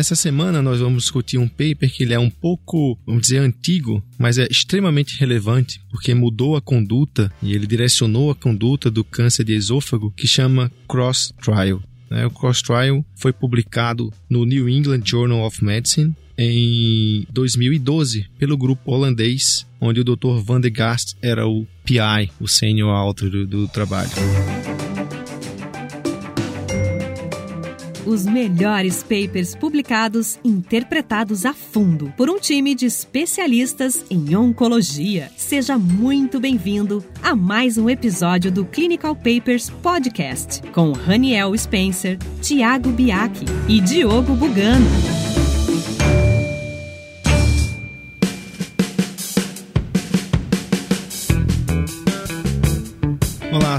Essa semana nós vamos discutir um paper que ele é um pouco, vamos dizer, antigo, mas é extremamente relevante porque mudou a conduta e ele direcionou a conduta do câncer de esôfago que chama Cross Trial. Né? O Cross Trial foi publicado no New England Journal of Medicine em 2012 pelo grupo holandês, onde o Dr. Van de Gast era o PI, o senior author do, do trabalho. Os melhores papers publicados, interpretados a fundo por um time de especialistas em oncologia. Seja muito bem-vindo a mais um episódio do Clinical Papers Podcast com Raniel Spencer, Tiago Biaki e Diogo Bugano.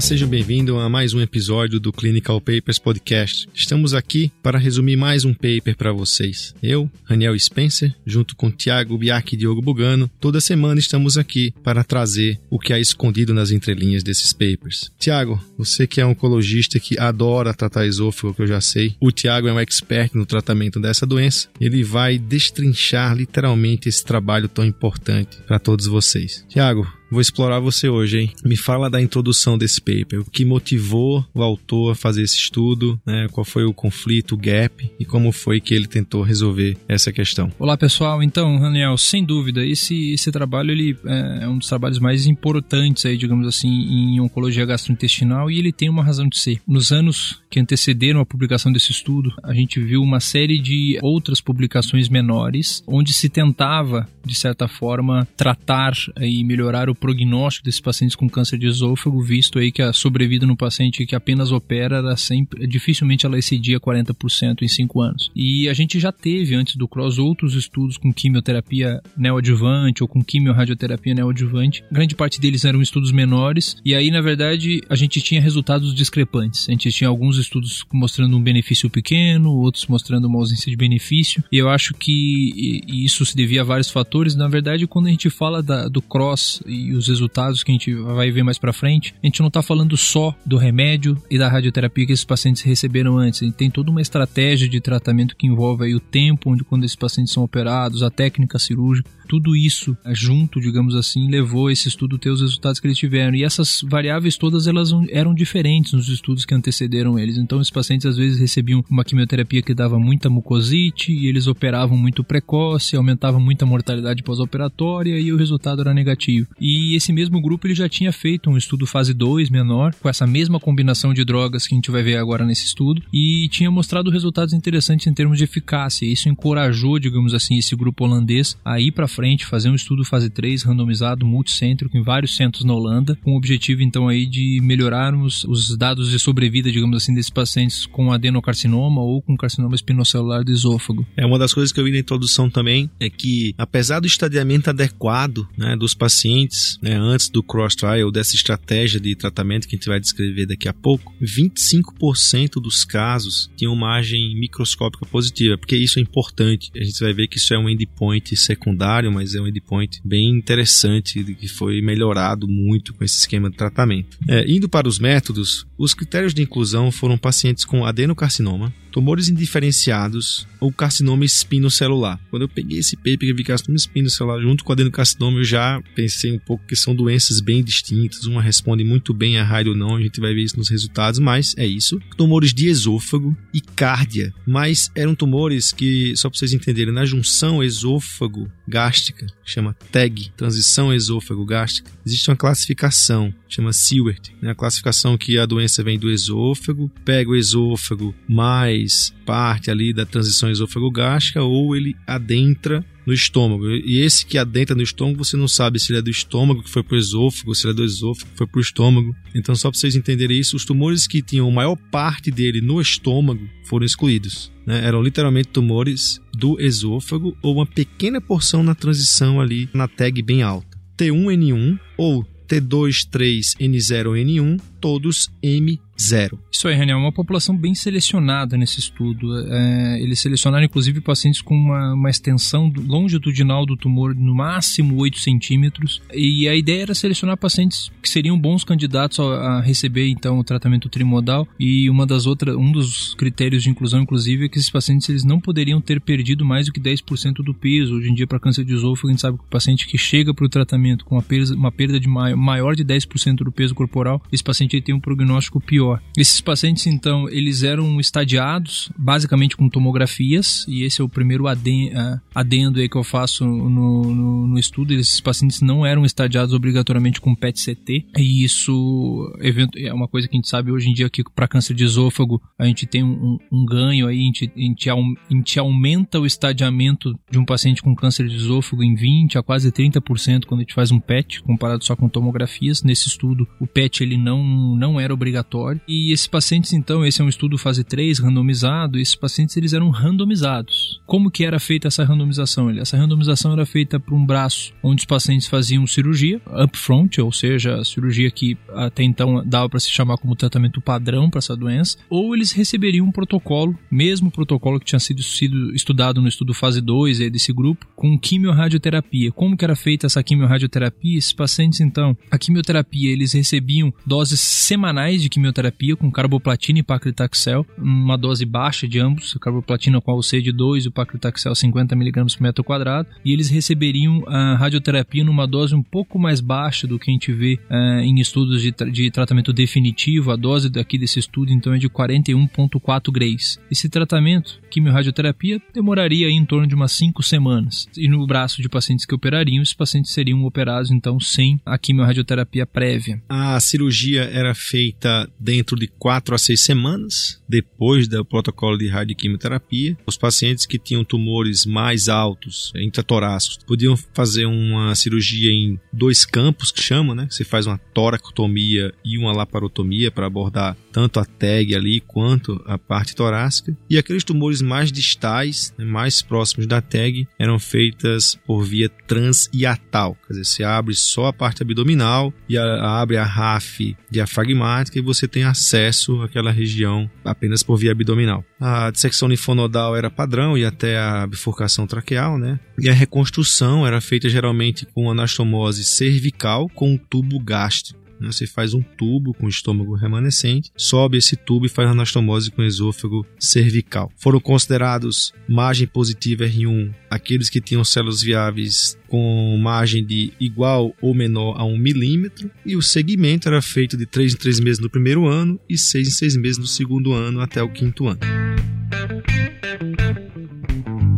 Olá, seja bem-vindo a mais um episódio do Clinical Papers Podcast. Estamos aqui para resumir mais um paper para vocês. Eu, Daniel Spencer, junto com Tiago Biaki e Diogo Bugano, toda semana estamos aqui para trazer o que há escondido nas entrelinhas desses papers. Tiago, você que é oncologista que adora tratar esôfago, que eu já sei, o Tiago é um expert no tratamento dessa doença. Ele vai destrinchar literalmente esse trabalho tão importante para todos vocês. Tiago, Vou explorar você hoje, hein? Me fala da introdução desse paper. O que motivou o autor a fazer esse estudo, né? Qual foi o conflito, o gap e como foi que ele tentou resolver essa questão. Olá, pessoal. Então, Daniel, sem dúvida, esse, esse trabalho ele é um dos trabalhos mais importantes aí, digamos assim, em oncologia gastrointestinal e ele tem uma razão de ser. Nos anos que antecederam a publicação desse estudo, a gente viu uma série de outras publicações menores onde se tentava, de certa forma, tratar e melhorar o prognóstico desses pacientes com câncer de esôfago, visto aí que a sobrevida no paciente que apenas opera era sempre, dificilmente ela excedia 40% em 5 anos. E a gente já teve antes do cross outros estudos com quimioterapia neoadjuvante ou com quimiorradioterapia neoadjuvante. Grande parte deles eram estudos menores e aí na verdade a gente tinha resultados discrepantes. A gente tinha alguns estudos mostrando um benefício pequeno, outros mostrando uma ausência de benefício. E eu acho que isso se devia a vários fatores. Na verdade, quando a gente fala da, do cross e os resultados que a gente vai ver mais para frente, a gente não está falando só do remédio e da radioterapia que esses pacientes receberam antes. A gente tem toda uma estratégia de tratamento que envolve aí o tempo onde quando esses pacientes são operados, a técnica cirúrgica tudo isso eh, junto, digamos assim, levou esse estudo a ter os resultados que eles tiveram. E essas variáveis todas elas eram diferentes nos estudos que antecederam eles. Então, os pacientes às vezes recebiam uma quimioterapia que dava muita mucosite e eles operavam muito precoce, aumentava muito a mortalidade pós-operatória e o resultado era negativo. E esse mesmo grupo ele já tinha feito um estudo fase 2 menor, com essa mesma combinação de drogas que a gente vai ver agora nesse estudo, e tinha mostrado resultados interessantes em termos de eficácia. Isso encorajou, digamos assim, esse grupo holandês a ir para frente, fazer um estudo fase 3 randomizado, multicêntrico, em vários centros na Holanda, com o objetivo então aí de melhorarmos os dados de sobrevida, digamos assim, desses pacientes com adenocarcinoma ou com carcinoma espinocelular do esôfago. É uma das coisas que eu vi na introdução também é que apesar do estadiamento adequado né, dos pacientes né, antes do cross trial dessa estratégia de tratamento que a gente vai descrever daqui a pouco, 25% dos casos tinham margem microscópica positiva, porque isso é importante. A gente vai ver que isso é um endpoint secundário, mas é um endpoint bem interessante que foi melhorado muito com esse esquema de tratamento. É, indo para os métodos, os critérios de inclusão foram pacientes com adenocarcinoma, tumores indiferenciados ou carcinoma espinocelular. Quando eu peguei esse paper e vi carcinoma espinocelular junto com adenocarcinoma, eu já pensei um pouco que são doenças bem distintas. Uma responde muito bem a rádio ou não, a gente vai ver isso nos resultados, mas é isso. Tumores de esôfago e cárdia, mas eram tumores que, só para vocês entenderem, na junção esôfago-gástrica, chama TEG, transição esôfago-gástrica, existe uma classificação, chama Seward, né? a classificação que a doença vem do esôfago, pega o esôfago mais faz parte ali da transição esôfago-gástrica ou ele adentra no estômago. E esse que adentra no estômago, você não sabe se ele é do estômago que foi para o esôfago, se ele é do esôfago que foi para o estômago. Então, só para vocês entenderem isso, os tumores que tinham maior parte dele no estômago foram excluídos. Né? Eram literalmente tumores do esôfago ou uma pequena porção na transição ali na tag bem alta. T1N1 ou T23N0N1 todos M zero. Isso aí, Raniel, uma população bem selecionada nesse estudo. É, eles selecionaram, inclusive, pacientes com uma, uma extensão longitudinal do tumor no máximo 8 centímetros. E a ideia era selecionar pacientes que seriam bons candidatos a, a receber, então, o tratamento trimodal. E uma das outras, um dos critérios de inclusão, inclusive, é que esses pacientes eles não poderiam ter perdido mais do que 10% do peso. Hoje em dia, para câncer de esôfago, a gente sabe que o paciente que chega para o tratamento com uma perda, uma perda de maior de 10% do peso corporal, esse paciente tem um prognóstico pior. Esses pacientes, então, eles eram estadiados basicamente com tomografias, e esse é o primeiro adendo aí que eu faço no, no, no estudo. Esses pacientes não eram estadiados obrigatoriamente com PET-CT, e isso é uma coisa que a gente sabe hoje em dia que para câncer de esôfago a gente tem um, um ganho aí, a gente, a, gente, a gente aumenta o estadiamento de um paciente com câncer de esôfago em 20 a quase 30% quando a gente faz um PET, comparado só com tomografias. Nesse estudo, o PET ele não, não era obrigatório. E esses pacientes, então, esse é um estudo fase 3, randomizado, esses pacientes eles eram randomizados. Como que era feita essa randomização? Essa randomização era feita para um braço onde os pacientes faziam cirurgia upfront, ou seja, cirurgia que até então dava para se chamar como tratamento padrão para essa doença, ou eles receberiam um protocolo, mesmo protocolo que tinha sido, sido estudado no estudo fase 2 desse grupo, com quimiorradioterapia. Como que era feita essa quimiorradioterapia? Esses pacientes, então, a quimioterapia, eles recebiam doses semanais de quimioterapia com carboplatina e paclitaxel, uma dose baixa de ambos, a carboplatina com AUC de 2 e o paclitaxel 50mg por metro quadrado, e eles receberiam a radioterapia numa dose um pouco mais baixa do que a gente vê uh, em estudos de, tra de tratamento definitivo. A dose daqui desse estudo então é de 41.4 grays. Esse tratamento, quimiorradioterapia, demoraria em torno de umas 5 semanas. E no braço de pacientes que operariam, esses pacientes seriam operados então sem a quimiorradioterapia prévia. A cirurgia era feita dentro de 4 a 6 semanas depois do protocolo de radioquimioterapia. Os pacientes que tinham tumores mais altos, intratorácicos, podiam fazer uma cirurgia em dois campos, que chama, né? Você faz uma toracotomia e uma laparotomia para abordar tanto a TEG ali quanto a parte torácica. E aqueles tumores mais distais, né, mais próximos da TEG, eram feitas por via transiatal. Quer dizer, você abre só a parte abdominal e a, abre a RAF diafragmática e você tem acesso àquela região apenas por via abdominal. A dissecção linfonodal era padrão e até a bifurcação traqueal, né? E a reconstrução era feita geralmente com anastomose cervical com tubo gástrico. Né? Você faz um tubo com estômago remanescente, sobe esse tubo e faz anastomose com esôfago cervical. Foram considerados margem positiva R1 aqueles que tinham células viáveis com margem de igual ou menor a um milímetro, e o segmento era feito de 3 em 3 meses no primeiro ano e 6 em 6 meses no segundo ano até o quinto ano.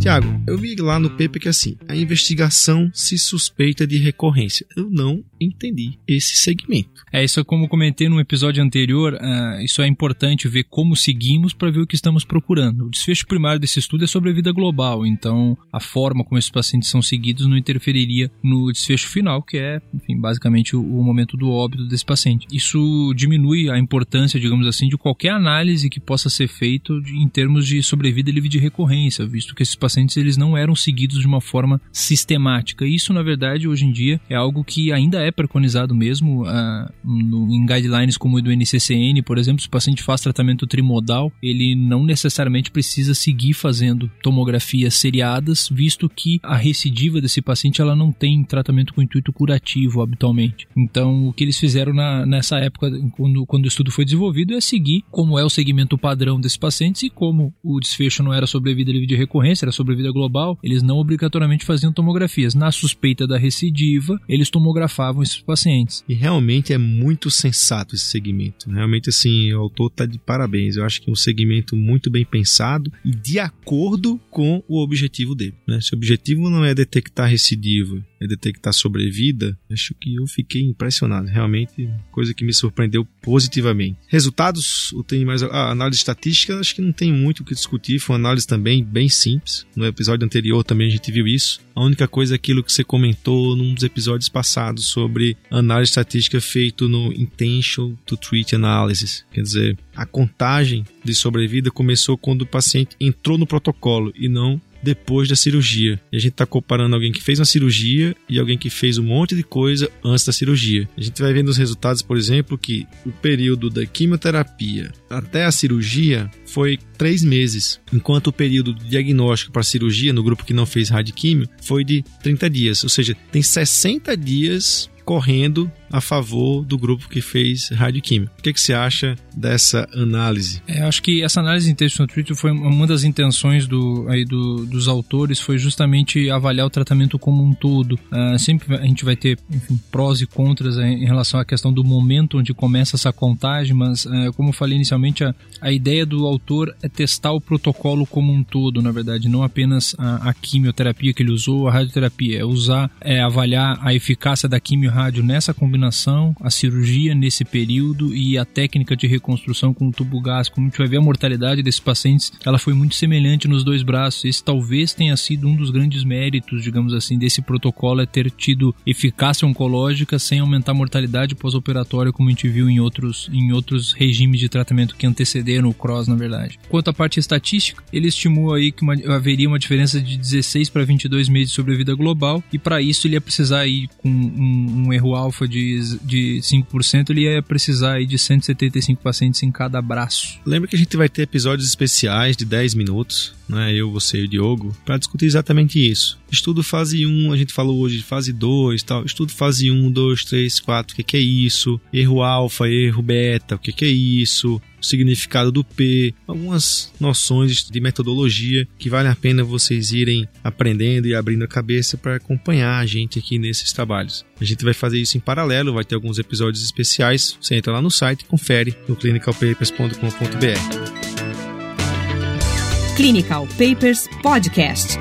Tiago, eu vi lá no paper que assim, a investigação se suspeita de recorrência. Eu não entendi esse segmento. É, isso como comentei no episódio anterior, uh, isso é importante ver como seguimos para ver o que estamos procurando. O desfecho primário desse estudo é sobre a vida global, então a forma como esses pacientes são seguidos não interferiria no desfecho final, que é, enfim, basicamente o, o momento do óbito desse paciente. Isso diminui a importância, digamos assim, de qualquer análise que possa ser feito de, em termos de sobrevida livre de recorrência, visto que esses pacientes pacientes eles não eram seguidos de uma forma sistemática. Isso, na verdade, hoje em dia é algo que ainda é preconizado mesmo uh, no, em guidelines como o do NCCN, por exemplo, se o paciente faz tratamento trimodal, ele não necessariamente precisa seguir fazendo tomografias seriadas, visto que a recidiva desse paciente ela não tem tratamento com intuito curativo habitualmente. Então, o que eles fizeram na, nessa época, quando, quando o estudo foi desenvolvido, é seguir como é o segmento padrão desses pacientes e como o desfecho não era sobrevida livre de recorrência, era sobre sobrevida global, eles não obrigatoriamente faziam tomografias. Na suspeita da recidiva, eles tomografavam esses pacientes. E realmente é muito sensato esse segmento. Realmente, assim, o autor está de parabéns. Eu acho que é um segmento muito bem pensado e de acordo com o objetivo dele. Né? Se o objetivo não é detectar recidiva, detectar sobrevida, acho que eu fiquei impressionado. Realmente, coisa que me surpreendeu positivamente. Resultados, tem mais. A análise estatística, acho que não tem muito o que discutir. Foi uma análise também bem simples. No episódio anterior também a gente viu isso. A única coisa é aquilo que você comentou num dos episódios passados sobre análise estatística feito no Intention to Treat Analysis. Quer dizer, a contagem de sobrevida começou quando o paciente entrou no protocolo e não depois da cirurgia. E a gente está comparando alguém que fez uma cirurgia e alguém que fez um monte de coisa antes da cirurgia. A gente vai vendo os resultados, por exemplo, que o período da quimioterapia até a cirurgia foi três meses, enquanto o período diagnóstico para cirurgia no grupo que não fez radioquímio foi de 30 dias, ou seja, tem 60 dias correndo a favor do grupo que fez radioquímica. O que, que você acha dessa análise? É, acho que essa análise em texto nutritivo foi uma das intenções do, aí do, dos autores foi justamente avaliar o tratamento como um todo. Uh, sempre a gente vai ter enfim, prós e contras em relação à questão do momento onde começa essa contagem, mas uh, como eu falei inicialmente, a, a ideia do autor é testar o protocolo como um todo, na verdade, não apenas a, a quimioterapia que ele usou, a radioterapia, é usar, é avaliar a eficácia da quimio rádio nessa combinação internação, a cirurgia nesse período e a técnica de reconstrução com o tubo gás. Como a gente vai ver, a mortalidade desses pacientes ela foi muito semelhante nos dois braços. Esse talvez tenha sido um dos grandes méritos, digamos assim, desse protocolo é ter tido eficácia oncológica sem aumentar a mortalidade pós-operatória, como a gente viu em outros, em outros regimes de tratamento que antecederam o CROSS, na verdade. Quanto à parte estatística, ele estimou aí que uma, haveria uma diferença de 16 para 22 meses de sobrevida global e para isso ele ia precisar ir com um, um erro alfa de de, 5%, ele ia precisar aí de 175 pacientes em cada braço. Lembra que a gente vai ter episódios especiais de 10 minutos, né? Eu, você e o Diogo, para discutir exatamente isso. Estudo fase 1, a gente falou hoje de fase 2 tal. Estudo fase 1, 2, 3, 4, o que, que é isso? Erro alfa, erro beta, o que, que é isso? O significado do P, algumas noções de metodologia que vale a pena vocês irem aprendendo e abrindo a cabeça para acompanhar a gente aqui nesses trabalhos. A gente vai fazer isso em paralelo, vai ter alguns episódios especiais. Você entra lá no site e confere no clinicalpapers.com.br. Clinical Papers Podcast.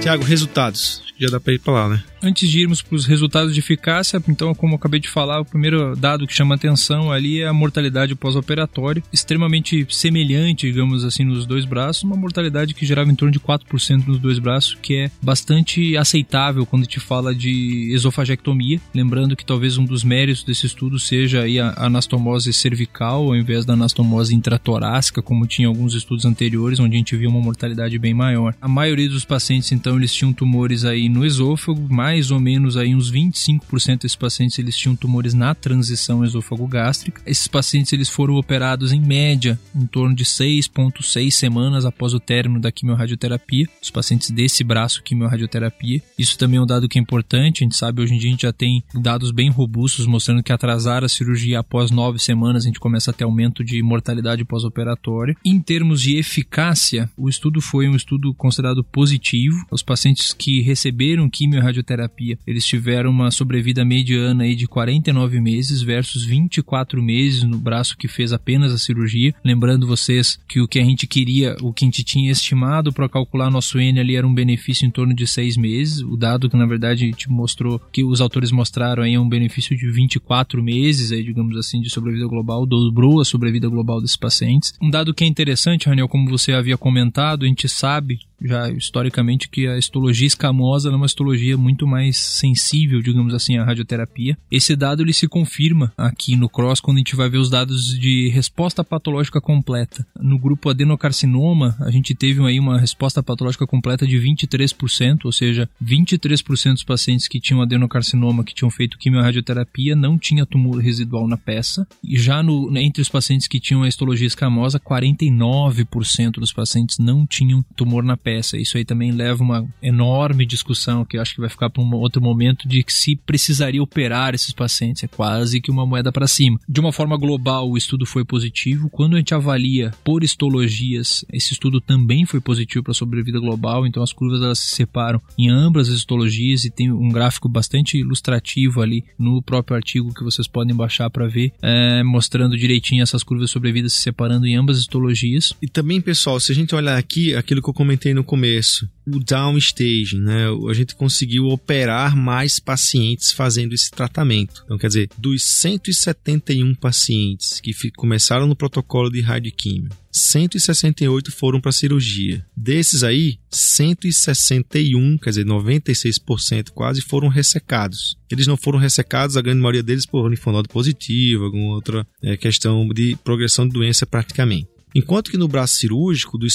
Tiago, resultados. Já dá para ir para lá, né? Antes de irmos para os resultados de eficácia, então, como eu acabei de falar, o primeiro dado que chama atenção ali é a mortalidade pós-operatória, extremamente semelhante, digamos assim, nos dois braços, uma mortalidade que gerava em torno de 4% nos dois braços, que é bastante aceitável quando te fala de esofagectomia. Lembrando que talvez um dos méritos desse estudo seja a anastomose cervical ao invés da anastomose intratorácica, como tinha alguns estudos anteriores, onde a gente viu uma mortalidade bem maior. A maioria dos pacientes, então, eles tinham tumores aí no esôfago, mais ou menos aí uns 25% desses pacientes eles tinham tumores na transição esôfago-gástrica. Esses pacientes eles foram operados em média em torno de 6.6 semanas após o término da quimiorradioterapia. Os pacientes desse braço quimiorradioterapia. Isso também é um dado que é importante. A gente sabe hoje em dia a gente já tem dados bem robustos mostrando que atrasar a cirurgia após nove semanas a gente começa a ter aumento de mortalidade pós-operatória. Em termos de eficácia, o estudo foi um estudo considerado positivo. Os pacientes que receberam quimiorradioterapia terapia. Eles tiveram uma sobrevida mediana aí de 49 meses versus 24 meses no braço que fez apenas a cirurgia. Lembrando vocês que o que a gente queria, o que a gente tinha estimado para calcular nosso N ali era um benefício em torno de 6 meses. O dado que na verdade a gente mostrou, que os autores mostraram aí é um benefício de 24 meses, aí, digamos assim, de sobrevida global, dobrou a sobrevida global desses pacientes. Um dado que é interessante, Raniel, como você havia comentado, a gente sabe já historicamente que a histologia escamosa é uma histologia muito mais sensível, digamos assim, à radioterapia. Esse dado ele se confirma aqui no CROSS quando a gente vai ver os dados de resposta patológica completa. No grupo adenocarcinoma, a gente teve aí uma resposta patológica completa de 23%, ou seja, 23% dos pacientes que tinham adenocarcinoma que tinham feito quimiorradioterapia não tinha tumor residual na peça. E já no, entre os pacientes que tinham a histologia escamosa, 49% dos pacientes não tinham tumor na peça peça. Isso aí também leva uma enorme discussão que eu acho que vai ficar para um outro momento de que se precisaria operar esses pacientes. É quase que uma moeda para cima. De uma forma global, o estudo foi positivo. Quando a gente avalia por histologias, esse estudo também foi positivo para a sobrevida global. Então as curvas elas se separam em ambas as histologias e tem um gráfico bastante ilustrativo ali no próprio artigo que vocês podem baixar para ver, é, mostrando direitinho essas curvas de sobrevida se separando em ambas as histologias. E também, pessoal, se a gente olhar aqui, aquilo que eu comentei no começo, o downstage, né? A gente conseguiu operar mais pacientes fazendo esse tratamento. Então, quer dizer, dos 171 pacientes que começaram no protocolo de radioquímio, 168 foram para cirurgia. Desses aí, 161, quer dizer, 96% quase, foram ressecados. Eles não foram ressecados, a grande maioria deles por linfonodo positivo, alguma outra é, questão de progressão de doença praticamente. Enquanto que no braço cirúrgico, dos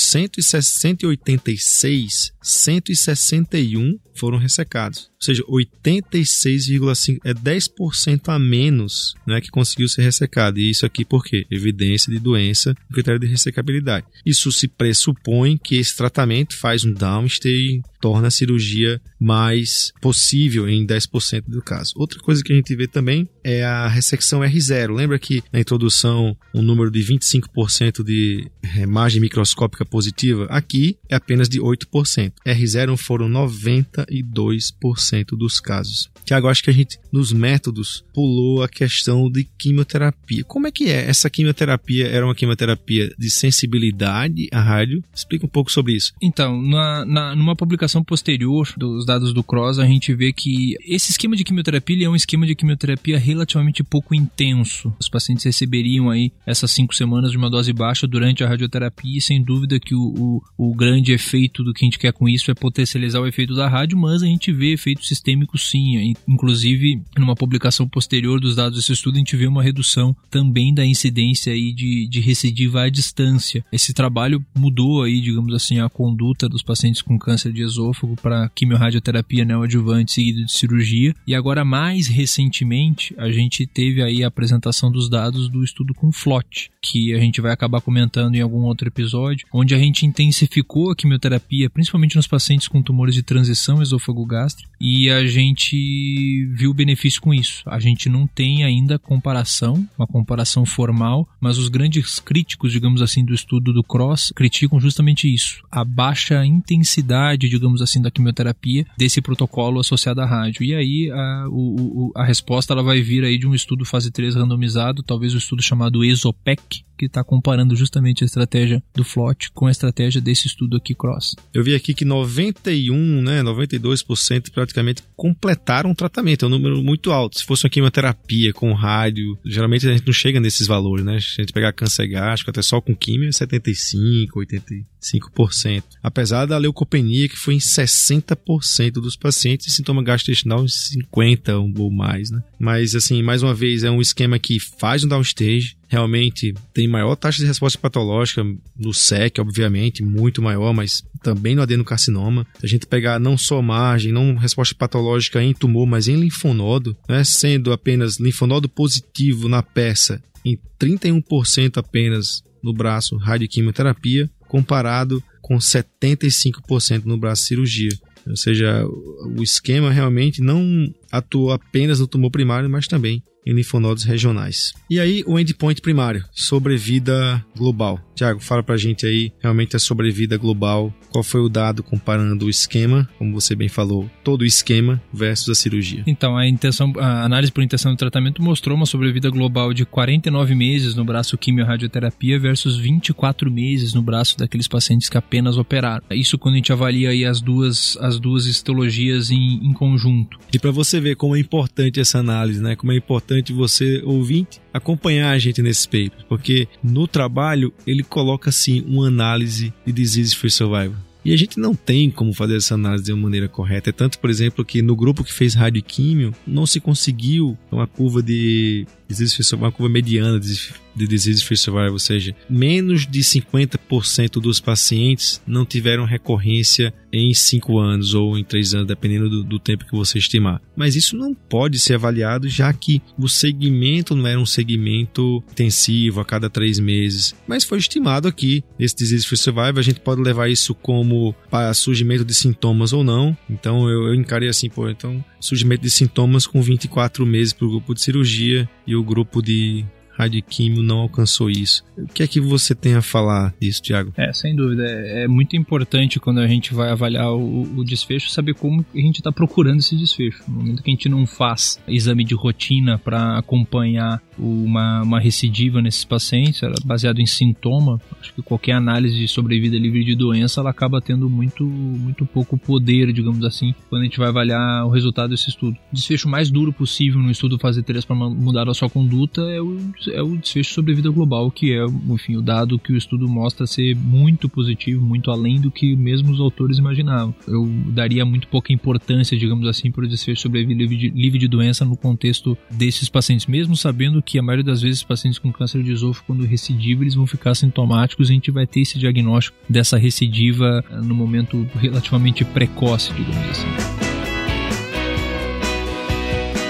186, 161 foram ressecados. Ou seja, 86,5 é 10% a menos né, que conseguiu ser ressecado. E isso aqui por quê? Evidência de doença, critério de ressecabilidade. Isso se pressupõe que esse tratamento faz um downstaging, torna a cirurgia mais possível em 10% do caso. Outra coisa que a gente vê também é a ressecção R0. Lembra que na introdução um número de 25% de margem microscópica positiva? Aqui é apenas de 8%. R0 foram 92% dos casos. Tiago, acho que a gente, nos métodos, pulou a questão de quimioterapia. Como é que é? Essa quimioterapia era uma quimioterapia de sensibilidade à rádio? Explica um pouco sobre isso. Então, na, na, numa publicação posterior dos dados do CROSS, a gente vê que esse esquema de quimioterapia é um esquema de quimioterapia relativamente pouco intenso. Os pacientes receberiam aí essas cinco semanas de uma dose baixa durante a radioterapia e sem dúvida que o, o, o grande efeito do que a gente quer com isso é potencializar o efeito da rádio, mas a gente vê efeitos sistêmicos sim. Inclusive, numa publicação posterior dos dados desse estudo, a gente vê uma redução também da incidência aí de, de recidiva à distância. Esse trabalho mudou aí, digamos assim, a conduta dos pacientes com câncer de esôfago para quimiorradioterapia neoadjuvante seguida de cirurgia. E agora, mais recentemente, a gente teve aí a apresentação dos dados do estudo com FLOT, que a gente vai acabar comentando em algum outro episódio, onde a gente intensificou a quimioterapia, principalmente nos pacientes com tumores de transição esôfago-gástrico, e a gente viu benefício com isso. A gente não tem ainda comparação, uma comparação formal, mas os grandes críticos, digamos assim, do estudo do Cross criticam justamente isso, a baixa intensidade, digamos assim, da quimioterapia desse protocolo associado à rádio. E aí a, o, a resposta ela vai vir aí de um estudo fase 3 randomizado, talvez o um estudo chamado ESOPEC, que está comparando justamente a estratégia do Flot com a estratégia desse estudo aqui cross. Eu vi aqui que 91, né, 92% praticamente completaram o tratamento, é um número muito alto. Se fosse uma quimioterapia com rádio, geralmente a gente não chega nesses valores, né? Se a gente pegar câncer gástrico, até só com quimio, é 75, 85%. Apesar da leucopenia, que foi em 60% dos pacientes, e sintoma gastrointestinal em 50% ou mais, né? Mas, assim, mais uma vez, é um esquema que faz um downstage, realmente tem maior taxa de resposta patológica no SEC, obviamente, muito maior, mas também no adenocarcinoma. Se a gente pegar não só margem, não resposta patológica em tumor, mas em linfonodo, né, sendo apenas linfonodo positivo na peça em 31% apenas no braço radioquimioterapia, comparado com 75% no braço cirurgia. Ou seja, o esquema realmente não atuou apenas no tumor primário, mas também em linfonodos regionais. E aí, o endpoint primário, sobrevida global. Tiago, fala pra gente aí, realmente a sobrevida global, qual foi o dado comparando o esquema, como você bem falou, todo o esquema versus a cirurgia. Então, a, intenção, a análise por intenção de tratamento mostrou uma sobrevida global de 49 meses no braço quimio-radioterapia versus 24 meses no braço daqueles pacientes que apenas operaram. Isso quando a gente avalia aí as duas, as duas histologias em, em conjunto. E para você ver como é importante essa análise, né? Como é importante você, ouvinte, acompanhar a gente nesses papers, porque no trabalho ele coloca assim uma análise de disease free survival. E a gente não tem como fazer essa análise de uma maneira correta. É tanto, por exemplo, que no grupo que fez radioquímio não se conseguiu uma curva de disease survival, uma curva mediana de, disease survival, ou seja, menos de 50% dos pacientes não tiveram recorrência em 5 anos ou em 3 anos, dependendo do, do, tempo que você estimar. Mas isso não pode ser avaliado, já que o segmento não era um segmento intensivo a cada 3 meses, mas foi estimado aqui, esse disease survival, a gente pode levar isso como surgimento de sintomas ou não. Então eu, eu encarei assim, pô, então surgimento de sintomas com 24 meses para o grupo de cirurgia e o grupo de radioquímio não alcançou isso. O que é que você tem a falar disso, Tiago? É, sem dúvida. É, é, muito importante quando a gente vai avaliar o, o desfecho saber como a gente está procurando esse desfecho. No momento que a gente não faz exame de rotina para acompanhar uma, uma recidiva nesses pacientes, baseado em sintoma, acho que qualquer análise de sobrevida livre de doença ela acaba tendo muito, muito pouco poder, digamos assim, quando a gente vai avaliar o resultado desse estudo. O desfecho mais duro possível no estudo fase 3 para mudar a sua conduta é o é o desfecho sobre a vida global, que é, enfim, o dado que o estudo mostra ser muito positivo, muito além do que mesmo os autores imaginavam. Eu daria muito pouca importância, digamos assim, para o desfecho sobre a vida livre de doença no contexto desses pacientes, mesmo sabendo que a maioria das vezes pacientes com câncer de esôfago, quando recidiva, eles vão ficar sintomáticos e a gente vai ter esse diagnóstico dessa recidiva no momento relativamente precoce, digamos assim.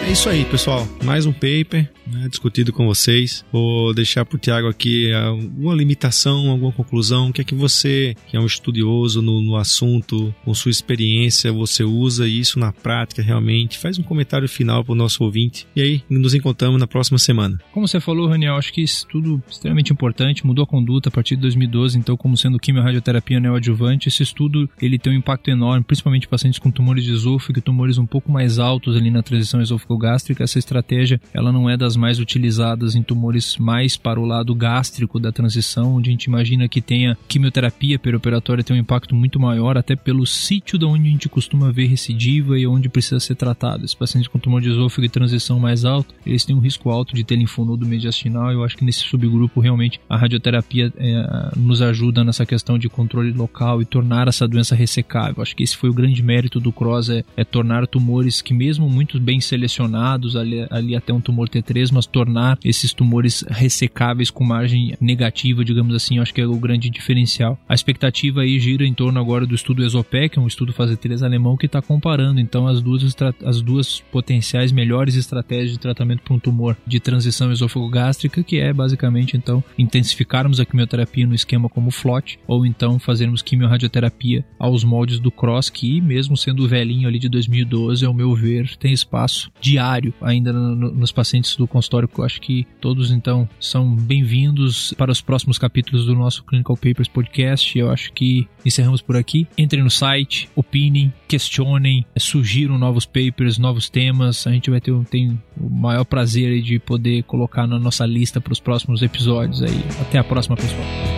É isso aí, pessoal. Mais um paper né, discutido com vocês. Vou deixar para o Tiago aqui alguma limitação, alguma conclusão. O que é que você, que é um estudioso no, no assunto, com sua experiência, você usa isso na prática realmente? Faz um comentário final para o nosso ouvinte. E aí, nos encontramos na próxima semana. Como você falou, Raniel, acho que isso tudo extremamente importante. Mudou a conduta a partir de 2012, então, como sendo quimio-radioterapia neoadjuvante, esse estudo ele tem um impacto enorme, principalmente em pacientes com tumores de esôfago, tumores um pouco mais altos ali na transição esôfago gástrica, essa estratégia ela não é das mais utilizadas em tumores mais para o lado gástrico da transição, onde a gente imagina que tenha quimioterapia perioperatória tem um impacto muito maior, até pelo sítio da onde a gente costuma ver recidiva e onde precisa ser tratado. Esses pacientes com tumor de esôfago e transição mais alto, eles têm um risco alto de ter linfonodo mediastinal. Eu acho que nesse subgrupo realmente a radioterapia é, nos ajuda nessa questão de controle local e tornar essa doença ressecável. Acho que esse foi o grande mérito do CROSS, é, é tornar tumores que mesmo muito bem selecionados selecionados ali, ali até um tumor T3, mas tornar esses tumores ressecáveis com margem negativa, digamos assim, acho que é o grande diferencial. A expectativa aí gira em torno agora do estudo ESOPEC, um estudo fase 3 alemão que está comparando então as duas, as duas potenciais melhores estratégias de tratamento para um tumor de transição esôfago-gástrica, que é basicamente então intensificarmos a quimioterapia no esquema como FLOT, ou então fazermos quimiorradioterapia aos moldes do CROSS, que mesmo sendo velhinho ali de 2012, ao meu ver, tem espaço diário ainda no, nos pacientes do consultório. Eu acho que todos então são bem-vindos para os próximos capítulos do nosso Clinical Papers Podcast. Eu acho que encerramos por aqui. Entrem no site, opinem, questionem, sugiram novos papers, novos temas. A gente vai ter tem o maior prazer de poder colocar na nossa lista para os próximos episódios aí. Até a próxima, pessoal.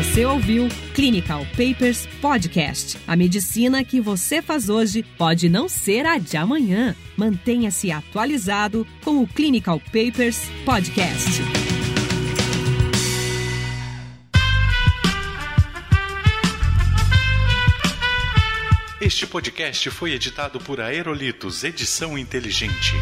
Você ouviu Clinical Papers Podcast. A medicina que você faz hoje pode não ser a de amanhã. Mantenha-se atualizado com o Clinical Papers Podcast. Este podcast foi editado por Aerolitos Edição Inteligente.